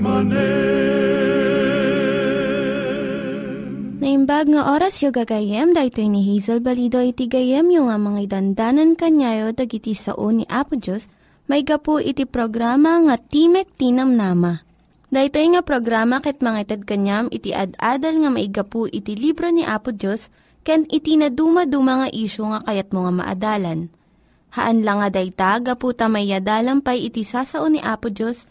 manen Naimbag nga oras yung gagayem, dahito ni Hazel Balido iti gayem yung nga mga dandanan kanyayo dagiti sao ni Apo Diyos, may gapu iti programa nga Timek Tinam Nama. Dahito nga programa ket mga itad kanyam iti ad-adal nga maigapu iti libro ni Apo Diyos, ken iti na dumaduma nga isyo nga kayat mo nga maadalan. Haan lang nga dayta, gapu tamayadalam pay iti sasao ni Apo Diyos,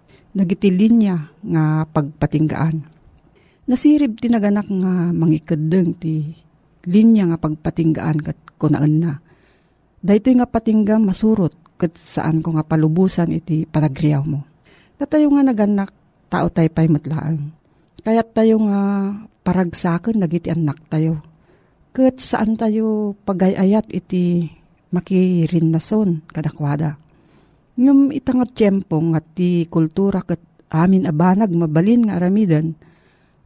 nagiti linya nga pagpatinggaan. Nasirib ti naganak nga mangikadeng ti linya nga pagpatinggaan kat kunaan na. Dahito nga patingga masurot kat saan ko nga palubusan iti panagriyaw mo. Tatayo nga naganak, tao tayo pa'y matlaan kaya tayo nga paragsakan nagiti anak tayo. Kat saan tayo pagayayat iti makirin nason kadakwada. Ngam itangat tiyempo nga ti kultura kat amin abanag mabalin nga aramidan,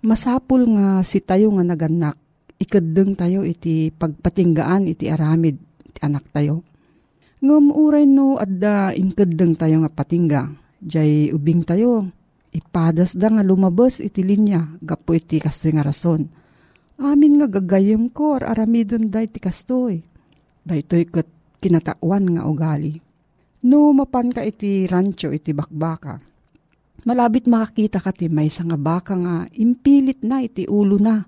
masapul nga si tayo nga naganak, ikadeng tayo iti pagpatinggaan iti aramid iti anak tayo. Ngam uray no adda inkadeng tayo nga patingga, jay ubing tayo, Ipadas da nga lumabas iti linya, gapo iti kastoy nga rason. Amin nga gagayem ko, ar aramidon da iti kastoy. Daytoy kat kinatawan nga ugali. No mapan ka iti rancho iti bakbaka. Malabit makakita ka ti may nga baka nga impilit na iti ulo na.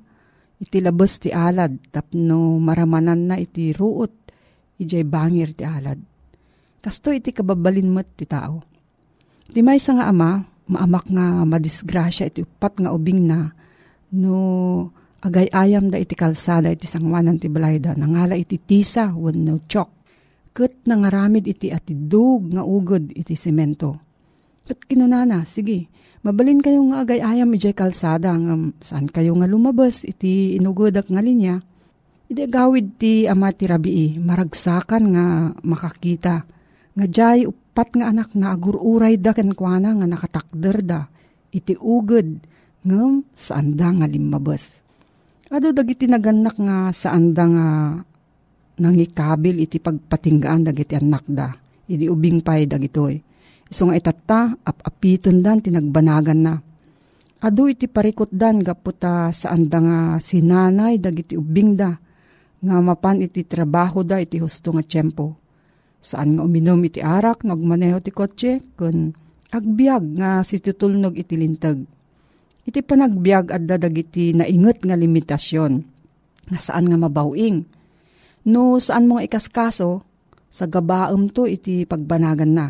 Iti labas ti alad tapno maramanan na iti ruot. Ijay bangir ti alad. Kasto iti kababalin mo't ti tao. Ti may nga ama, maamak nga madisgrasya iti upat nga ubing na no agay ayam da iti kalsada iti sangwanan ti balayda nangala iti tisa no chok ket nangaramid iti ati dug nga ugod iti semento ket kinunana? Sige mabalin kayo nga agay ayam iti kalsada nga saan kayo nga lumabas iti inugodak nga linya? Iti gawid ti ama ti rabii maragsakan nga makakita. Nga jay apat nga anak na agururay da ken kuana nga nakatakder da iti ugod ngem saanda nga limabas. Ado dagiti naganak nga saanda nga nangikabil iti pagpatinggaan dagiti anak da. Idi ubing pay dagitoy. Iso nga itata ap-apiton dan tinagbanagan na. Ado iti parikot dan gaputa saanda nga sinanay dagiti ubing da nga mapan iti trabaho da iti husto nga tiyempo Saan nga uminom iti arak, nagmaneho ti kotse, kun agbyag nga si tutulnog iti lintag. Iti panagbyag at dadagiti naingot nga limitasyon, nga saan nga mabawing. No saan mo nga ikaskaso, sa gabaam to iti pagbanagan na.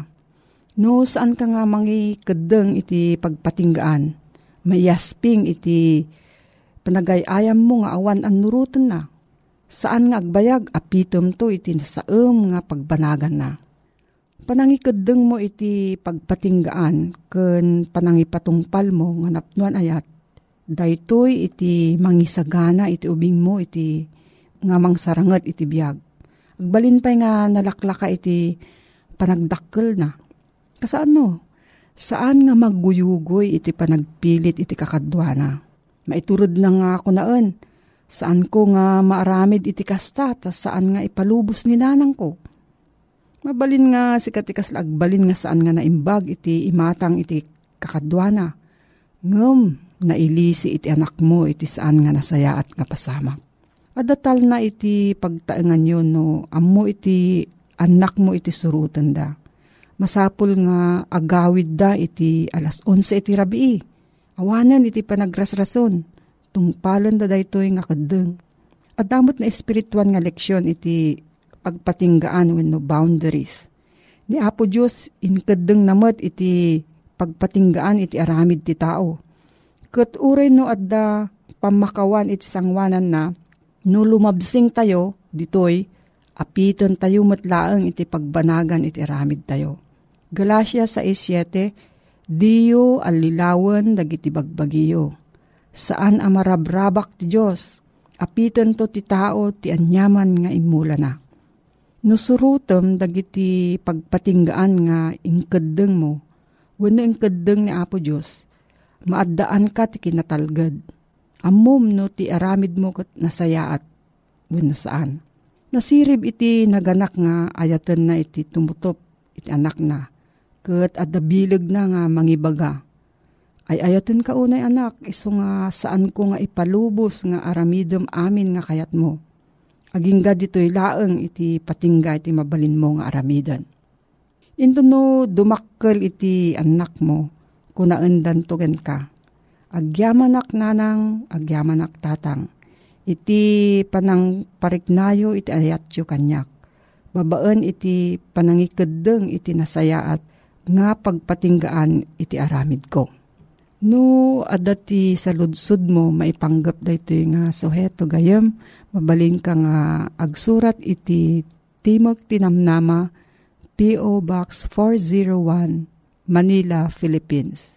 No saan ka nga mangi kadeng iti pagpatinggaan, mayasping iti panagayayam mo nga awan an nurutan na Saan nga agbayag apitom to iti nasaem nga pagbanagan na. Panangikadeng mo iti pagpatinggaan ken panangipatungpal mo nga napnuan ayat. Daytoy iti mangisagana iti ubing mo iti nga mangsaranget iti biyag. Agbalin pa'y nga nalaklaka iti panagdakkel na. Kasaan no? Saan nga magguyugoy iti panagpilit iti kakadwana? Maiturod na nga ako naan Saan ko nga maaramid iti kasta, tas saan nga ipalubos ni nanang ko. Mabalin nga si katikas agbalin nga saan nga naimbag iti imatang iti kakadwana. Ngem, nailisi iti anak mo iti saan nga nasaya at nga pasama. Adatal na iti pagtaengan yun no, ammo iti anak mo iti surutan da. Masapul nga agawid da iti alas 11 iti rabii. Awanan iti panagrasrason tungpalan da daytoy nga kadeng. At damot na espirituan nga leksyon iti pagpatinggaan when no boundaries. Ni Apo Diyos, inkadeng namot iti pagpatinggaan iti aramid ti tao. Kat uray no adda pamakawan iti sangwanan na no lumabsing tayo ditoy apiton tayo matlaang iti pagbanagan iti aramid tayo. Galacia 6.7 Diyo alilawan dagiti bagbagiyo saan amarabrabak ti Diyos, apitan to ti tao ti anyaman nga imula na. Nusurutom dagiti pagpatinggaan nga ingkadeng mo, wano ingkadeng ni Apo Diyos, maaddaan ka ti kinatalgad. Amom no ti aramid mo kat nasayaat, wano saan. Nasirib iti naganak nga ayatan na iti tumutop iti anak na, kat adabilag na nga mangibaga ay ayaten ka unay anak, iso nga saan ko nga ipalubos nga aramidom amin nga kayat mo. Agingga dito'y laeng iti patingga iti mabalin mo nga aramidan. Ito no dumakkel iti anak mo, kunaendan tugen ka. Agyamanak nanang, agyamanak tatang. Iti panang pariknayo iti ayatyo kanyak. Babaan iti panangikeddeng iti nasayaat nga pagpatinggaan iti aramid ko. No, adati sa ludsud mo, maipanggap da ito nga suheto gayam, mabaling ka nga agsurat iti Timog Tinamnama, P.O. Box 401, Manila, Philippines.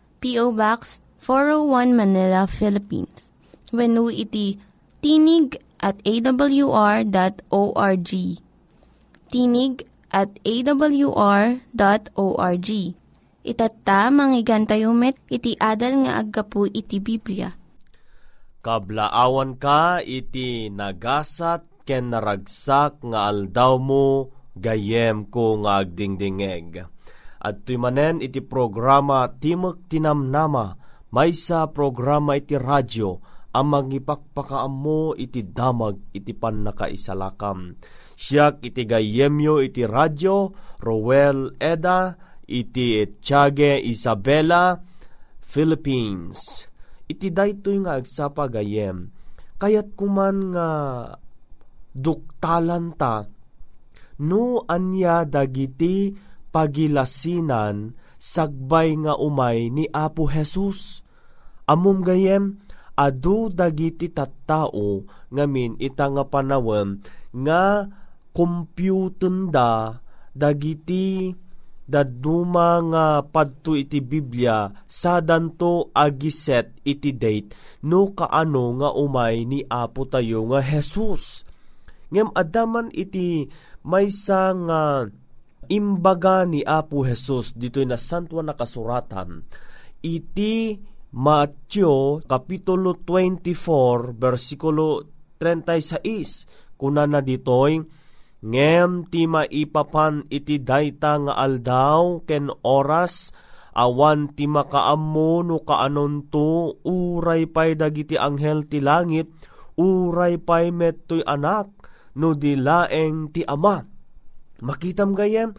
P.O. Box 401 Manila, Philippines. When iti tinig at awr.org. Tinig at awr.org. Itatta, manggigan tayo met, iti adal nga aggapu iti Biblia. Kablaawan ka iti nagasat ken naragsak nga aldaw mo gayem ko nga agdingdingeg at manen iti programa Timok Tinamnama, may sa programa iti radyo, ang magipakpakaam mo iti damag iti pan nakaisalakam. Siyak iti gayemyo iti radyo, Rowel Eda, iti Tiage Isabela, Philippines. Iti daytoy nga agsapa gayem, kayat kuman nga duktalan ta, no anya dagiti pagilasinan sagbay nga umay ni Apo Jesus. Amom gayem, adu dagiti tattao ngamin ita nga panawem nga kompyuten da dagiti daduma nga padto iti Biblia sadanto agiset iti date no kaano nga umay ni Apo tayo nga Jesus. Ngem adaman iti maysa nga imbaga ni Apo Jesus dito'y na santo na kasuratan. Iti Matthew Kapitulo 24 versikulo 36 kuna na ditoy ngem ti maipapan iti dayta nga aldaw ken oras awan ti makaammo no kaanon to uray pay dagiti anghel ti langit uray pay mettoy anak no dilaeng ti ama Makitam gayem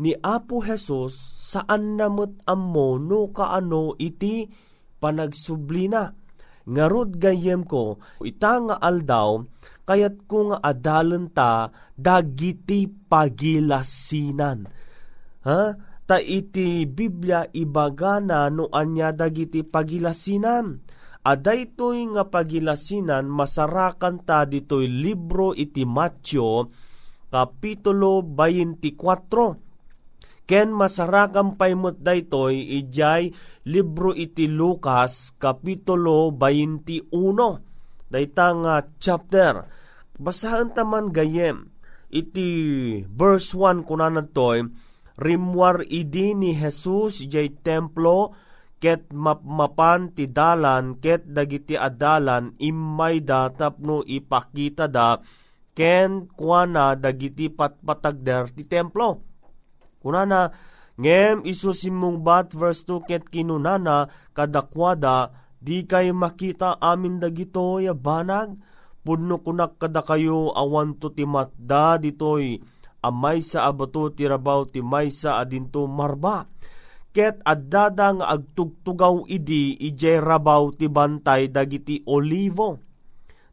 ni Apo Jesus saan namot ammo no kaano iti panagsublina. Ngarod gayem ko, ita nga aldaw, kayat ko nga adalan ta dagiti pagilasinan. Ha? Ta iti Biblia ibagana no anya dagiti pagilasinan. Aday to'y nga pagilasinan masarakan ta dito'y libro iti Matthew Kapitulo 24 Ken masarakam paymot daytoy ijay libro iti Lucas Kapitulo 21 Dayta nga chapter. Basahan taman gayem. Iti verse 1 kunanan toy rimwar idi ni Jesus ijay templo ket mapmapan ti dalan ket dagiti adalan immay da tapno ipakita da ken kuana dagiti patpatagder ti templo. Kunana, ngem iso simong bat verse 2 ket kinunana kadakwada di kay makita amin dagito ya banag. Pudno kunak kada kayo awan to ti matda ditoy. Amay sa abato ti rabaw ti maysa adinto marba. Ket addada nga agtugtugaw idi ijay rabaw ti bantay dagiti olivo.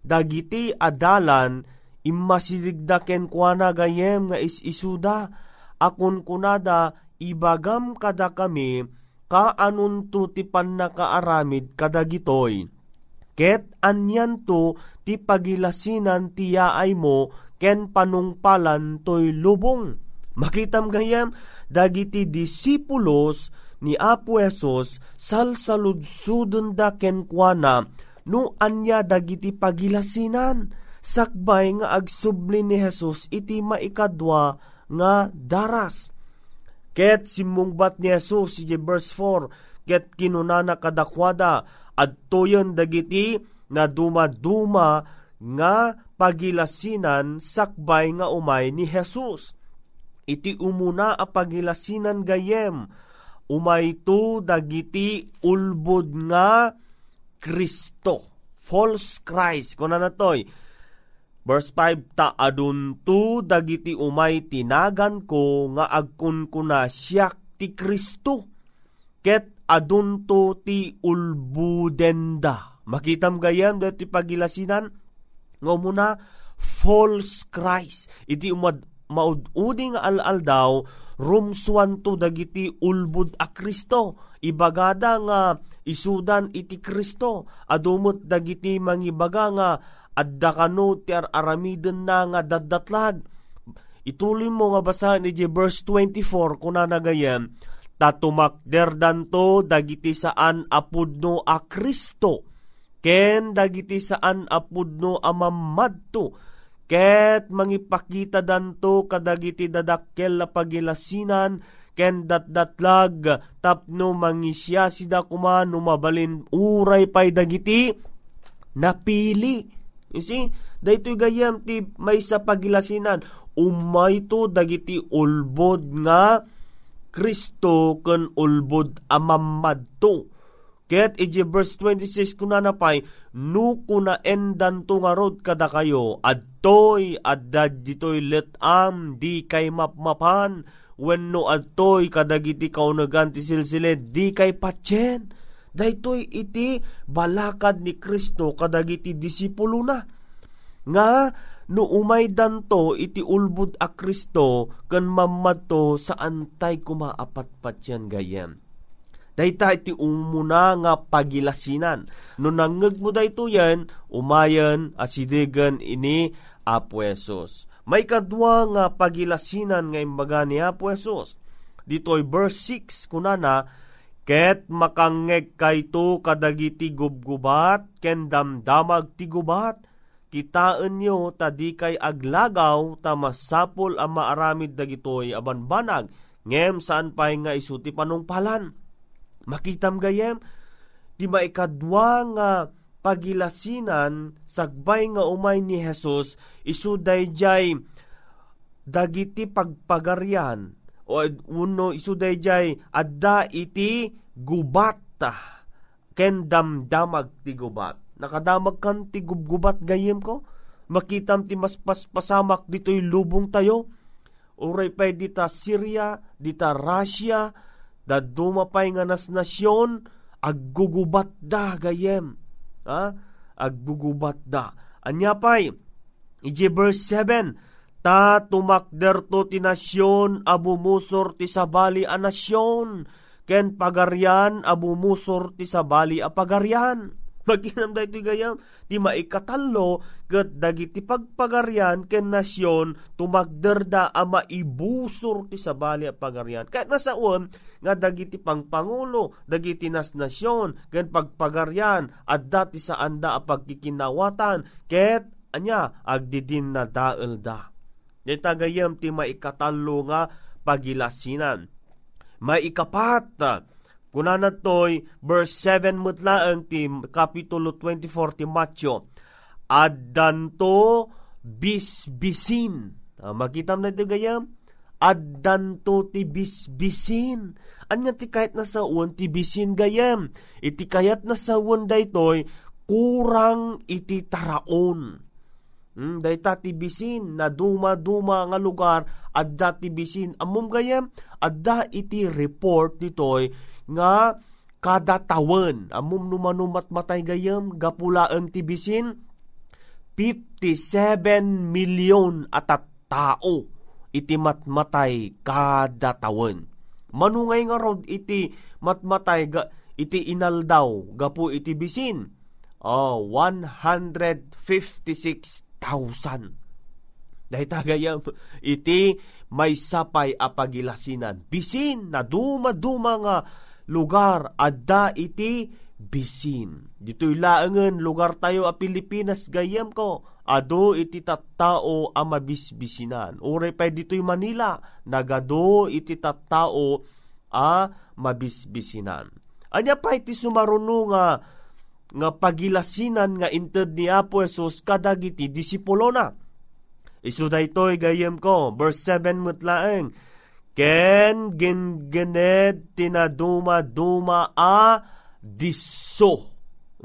Dagiti adalan immasidigdaken kuana gayem nga is-isuda akun kunada ibagam kada kami kaanun to ti pannakaaramid kadagitoy ket anyan to ti pagilasinan ti yaay mo ken panungpalan toy lubong. Makitam gayem dagiti disipulos ni Apo Esos salsaludsudon da ken kuana no anya dagiti pagilasinan sakbay nga agsubli ni Jesus iti maikadwa nga daras. Ket simmungbat ni Jesus, si verse 4, ket kinunana kadakwada adtoyon dagiti na dumaduma nga pagilasinan sakbay nga umay ni Jesus. Iti umuna a pagilasinan gayem, umay to dagiti ulbod nga Kristo. False Christ. Kuna na toy, Verse 5, ta adunto dagiti umay tinagan ko nga agkun ko na siyak ti Kristo. Ket adunto ti ulbudenda. Makitam gayam dati pagilasinan nga muna false Christ. Iti umad maududi nga al-al daw rumsuan to dagiti ulbud a Kristo. Ibagada nga isudan iti Kristo. Adumot dagiti mangibaga nga adda kano ti aramiden na nga daddatlag. Ituloy mo nga basahan ni verse 24 kuna nagayem, tatumakderdan to dagiti saan apudno a Kristo, ken dagiti saan apudno a mamadto, ket mangipakita danto kadagiti dadakkel na pagilasinan, ken datdatlag tapno mangisya sida kuma numabalin uray pay dagiti? Napili You see, daytoy gayam ti may sa pagilasinan. Umay to dagiti ulbod nga Kristo ken ulbod amamad to. Ket iji verse 26 kuna na pay, no kuna endan to nga rod kada kayo, adtoy addad ditoy let am di kay mapmapan, when no adtoy kadagiti kaunagan ti silsile di kay patyen Daytoy iti balakad ni Kristo kadagiti disipulo na. Nga no umay danto iti ulbud a Kristo ken mammadto sa antay kumaapat patyan gayem. Dayta iti umuna nga pagilasinan. No nangeg mo dayto yan, umayan asidegan ini Apo Jesus. May kadwa nga pagilasinan nga imbaga ni Apo Jesus. Dito'y verse 6 kunana, Ket makangeg kayto kadagiti gubgubat, ken damdamag ti gubat, kitaan nyo tadi aglagaw ta masapol ang maaramid dagitoy abanbanag, ngem saan pay nga isuti panungpalan. Makitam gayem, di maikadwa nga pagilasinan sagbay nga umay ni Jesus isu dayjay dagiti pagpagaryan o uno isuday jay adda iti gubata ken damdamag ti gubat. Nakadamag kan ti gubgubat gayem ko? Makitam ti mas paspasamak ditoy lubong tayo? Uray pay dita Syria dita Russia da dumapay nga nas nasyon aggugubat da gayem. Ha aggugubat da. Anya pay ije verse 7 Ta tumakderto ti nasyon abumusor ti sabali a nasyon, ken pagaryan abumusor ti sabali a pagaryan. Maginam da iti gayam, ti maikatallo, ket dagiti pagpagaryan ken nasyon, tumagderda a maibusor ti sabali a pagaryan. Kahit nasaon, nga dagiti pangpangulo, dagiti nas nasyon, ken pagpagaryan, at dati sa anda a pagkikinawatan, ket anya, agdidin na dael da Dita gayam ti maikatalo nga pagilasinan. Maikapat, kunana toy verse 7 mutlaang ti kapitulo 24 ti Matyo. Addanto bisbisin. Uh, makitam na ti gayam, addanto ti bisbisin. Anya ti kahit na sa uwan ti bisin gayam. Iti kayat na sa uwan daytoy kurang iti taraon Hmm, dayta tibisin na duma-duma nga lugar adda tibisin amom gayam adda iti report ditoy nga kada tawen amom numanumat matay gayam gapulaan tibisin 57 milyon at tao iti matmatay kada tawen manungay nga rod iti matmatay ga, iti inaldaw gapu iti bisin. Oh 156 thousand. Dahil tagayam, iti may sapay apagilasinan. Bisin na duma-duma nga lugar, adda iti bisin. Dito'y laangan lugar tayo a Pilipinas gayam ko. Ado iti tattao a mabisbisinan. Uray pa dito'y Manila, nagado iti tattao a mabisbisinan. Anya pa iti sumaruno nga nga pagilasinan nga inted ni Apo Jesus kadagiti disipulo na. Isu daytoy gayem ko, verse 7 mutlaeng, Ken gingened tinaduma-duma a diso.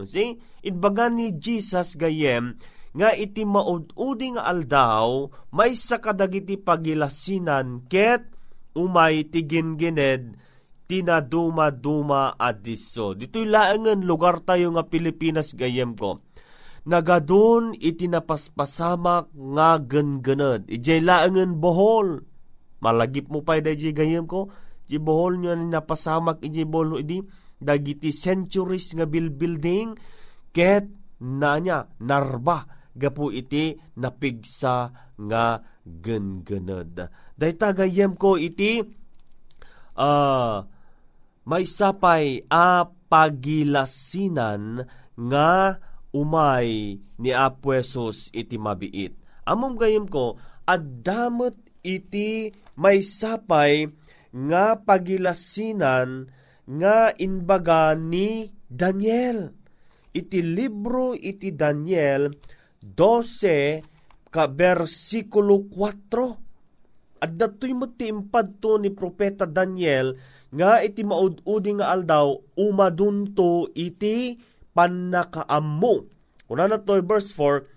See? Inbaga ni Jesus gayem, nga iti maud-udi nga aldaw, may sa kadagiti pagilasinan, ket umay ti gingened tinaduma-duma adiso. Dito'y laangan lugar tayo nga Pilipinas gayem ko. Nagadun iti napaspasamak nga ganganad. Ijay laangan bohol. Malagip mo pa iti gayem ko. Iti bohol nyo na napasamak iti bohol iti. Dagiti centuries nga building. Ket na niya narba gapu iti napigsa nga ganganad. Dahita gayem ko iti uh, may sapay a pagilasinan nga umay ni Apuesos iti mabiit. Amom gayem ko, adamot iti may sapay nga pagilasinan nga inbaga ni Daniel. Iti libro iti Daniel 12 ka versikulo 4. At dato'y mo ti ni Propeta Daniel nga iti maud-udi nga aldaw umadunto iti panakaammo. Kuna na to verse 4,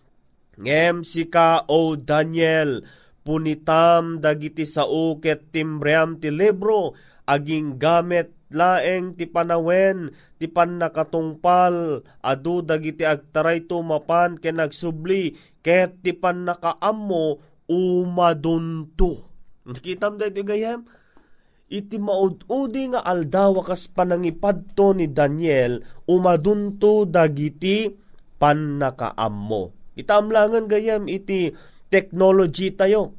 Ngem si ka o Daniel, punitam dagiti sa uket timbream ti libro, aging gamet laeng ti panawen, ti panakatungpal, adu dagiti agtaray tumapan ken nagsubli, ket ti panakaammo umadunto. Nakitam da iti gayam? Iti maud-udi nga aldaw kas panangipadto ni Daniel umadunto dagiti pannakaammo. Itamlangan gayam iti technology tayo.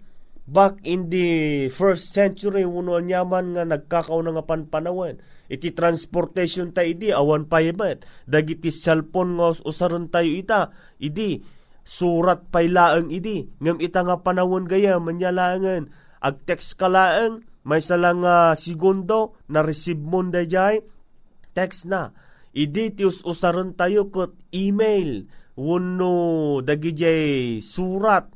Back in the first century, uno nyaman nga nagkakauna nga panpanawan. Iti transportation tayo idi, awan pa ibat. Dagiti cellphone nga usaron tayo ita, idi, surat pay laang idi. Ngam ita nga panawon gaya, manyalangan. Ag-text ka laang, may salang uh, segundo na receive mo dayjay text na. Iditius usaron tayo kot email. Wano dagijay surat.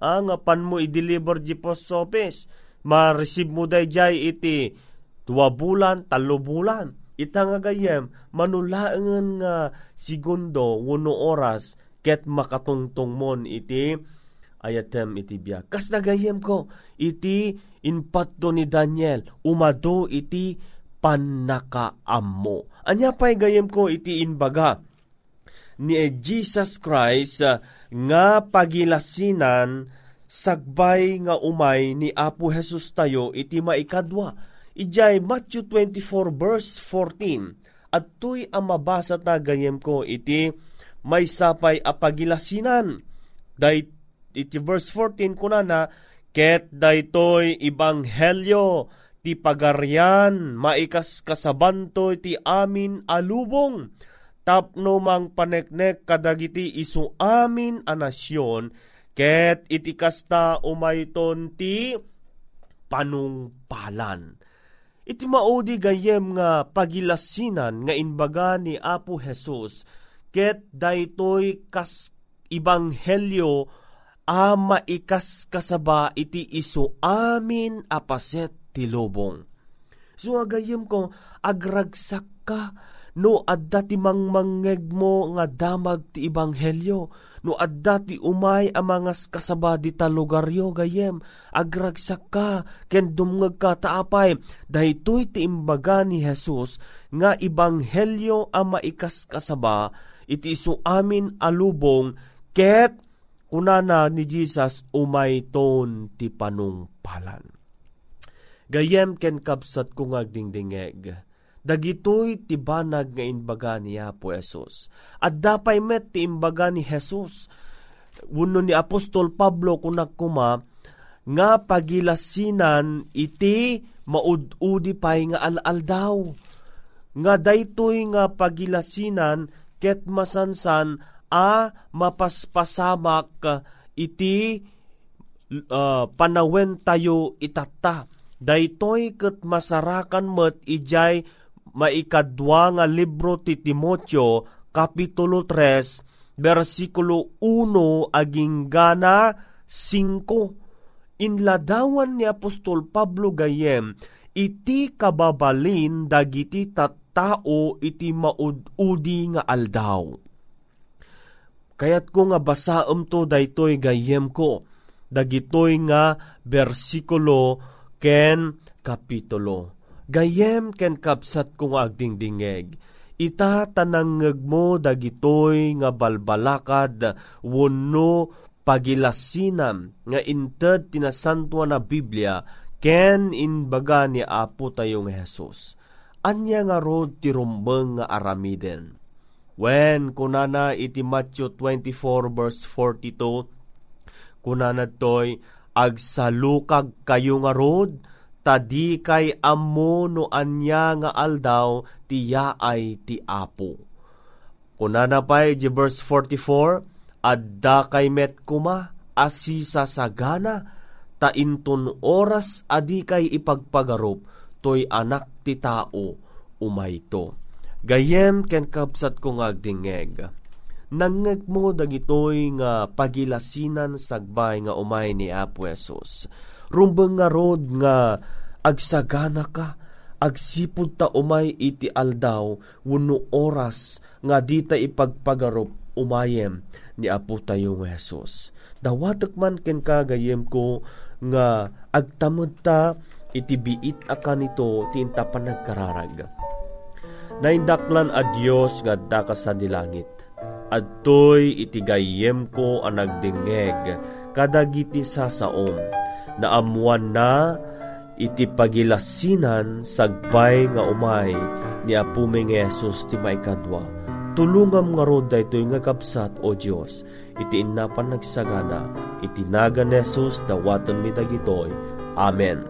Ang ah, pan mo i-deliver di post office. Ma-receive mo dayjay iti dua bulan talo bulan. Ita nga gayem manulaangan nga segundo wano oras ket makatungtong mon iti ayatem iti biya. Kas nagayem ko, iti inpatdo ni Daniel, umado iti panakaammo. Anya pa'y gayem ko iti inbaga ni Jesus Christ uh, nga pagilasinan sagbay nga umay ni Apo Jesus tayo iti maikadwa. Ijay Matthew 24 verse 14. At tuy ang mabasa ta gayem ko iti may sapay a pagilasinan. Iti verse 14 kuna na ket daytoy ibanghelyo ti pagaryan maikas kasabanto ti amin alubong tapno mang paneknek kadagiti isu amin a nasyon ket iti kasta umayton ti panungpalan. Iti maudi gayem nga pagilasinan nga inbaga ni Apo Jesus ket daytoy kas ibanghelyo ama ikas kasaba iti iso amin apaset ti lubong. So agayim ko, agragsak ka, no adda ti mangmangeg mo nga damag ti ibanghelyo, no adda ti umay amangas kasaba di talugaryo gayem, agragsak ka, ken dumngag ka taapay, dahitoy ti imbaga ni Jesus, nga ibanghelyo ang maikas kasaba, iti iso amin alubong, ket kunana ni Jesus umay ton ti panungpalan. Gayem ken kapsat kung agdingdingeg, dagitoy ti banag nga imbaga ni Apo Jesus. At dapay met ti imbaga ni Jesus. Uno ni Apostol Pablo kunak kuma, nga pagilasinan iti maud-udi pay nga al-al daw. Nga daytoy nga pagilasinan ket masansan a mapaspasamak iti uh, panawen tayo itata. Daytoy ket masarakan met ijay maikadwa nga libro ti Timotyo, Kapitulo 3, versikulo 1 aging gana 5. Inladawan ni Apostol Pablo gayem, iti kababalin dagiti tattao iti maududi nga aldaw. Kayat ko nga basaem to daytoy gayem ko, dagitoy nga bersikulo ken kapitulo. Gayem ken kapsat kong agdingdingeg. Ita tanangeg mo dagitoy nga balbalakad wenno pagilasinam nga inted tinasantua na Biblia ken inbaga ni Apo tayong Jesus. Anya nga rod ti rumbeng nga aramiden. When kunana iti Matthew 24 verse 42 kunana toy agsalukag kayo nga rod tadi kay ammo no anya nga aldaw tiya ay ti apo. Kunana pa di verse 44, adda kay met kuma asisa sagana ta inton oras adi kay ipagpagarup toy anak ti tao umayto. Gayem ken kapsat ko ngagdingeg. Nangeg mo dagitoy nga pagilasinan sagbay nga umay ni Apo Jesus rumbeng nga rod nga agsagana ka, agsipod ta umay iti aldaw, wano oras nga dita ipagpagarop umayem ni Apo tayo nga Jesus. Dawatak man ken kagayem ko nga agtamod ta iti biit akan ito tinta panagkararag. Naindaklan a Dios nga daka sa dilangit. Adtoy iti gayem ko ang nagdingeg kadagiti sa saom naamuan na iti pagilasinan sagbay nga umay ni apume nga Jesus ti maikadwa. Tulungam nga rod daytoy nga kapsat o Dios iti inapan nagsagana iti naga ni Jesus dawaton mi dagitoy. Amen.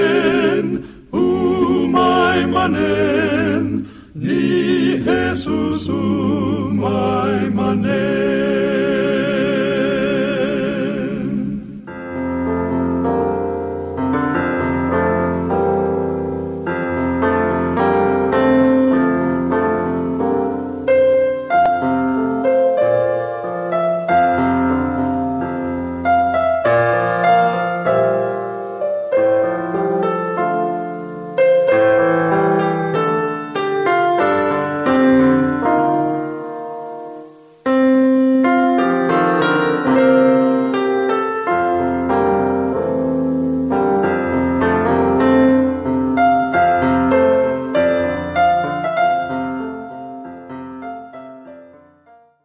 manen, ni Jesusum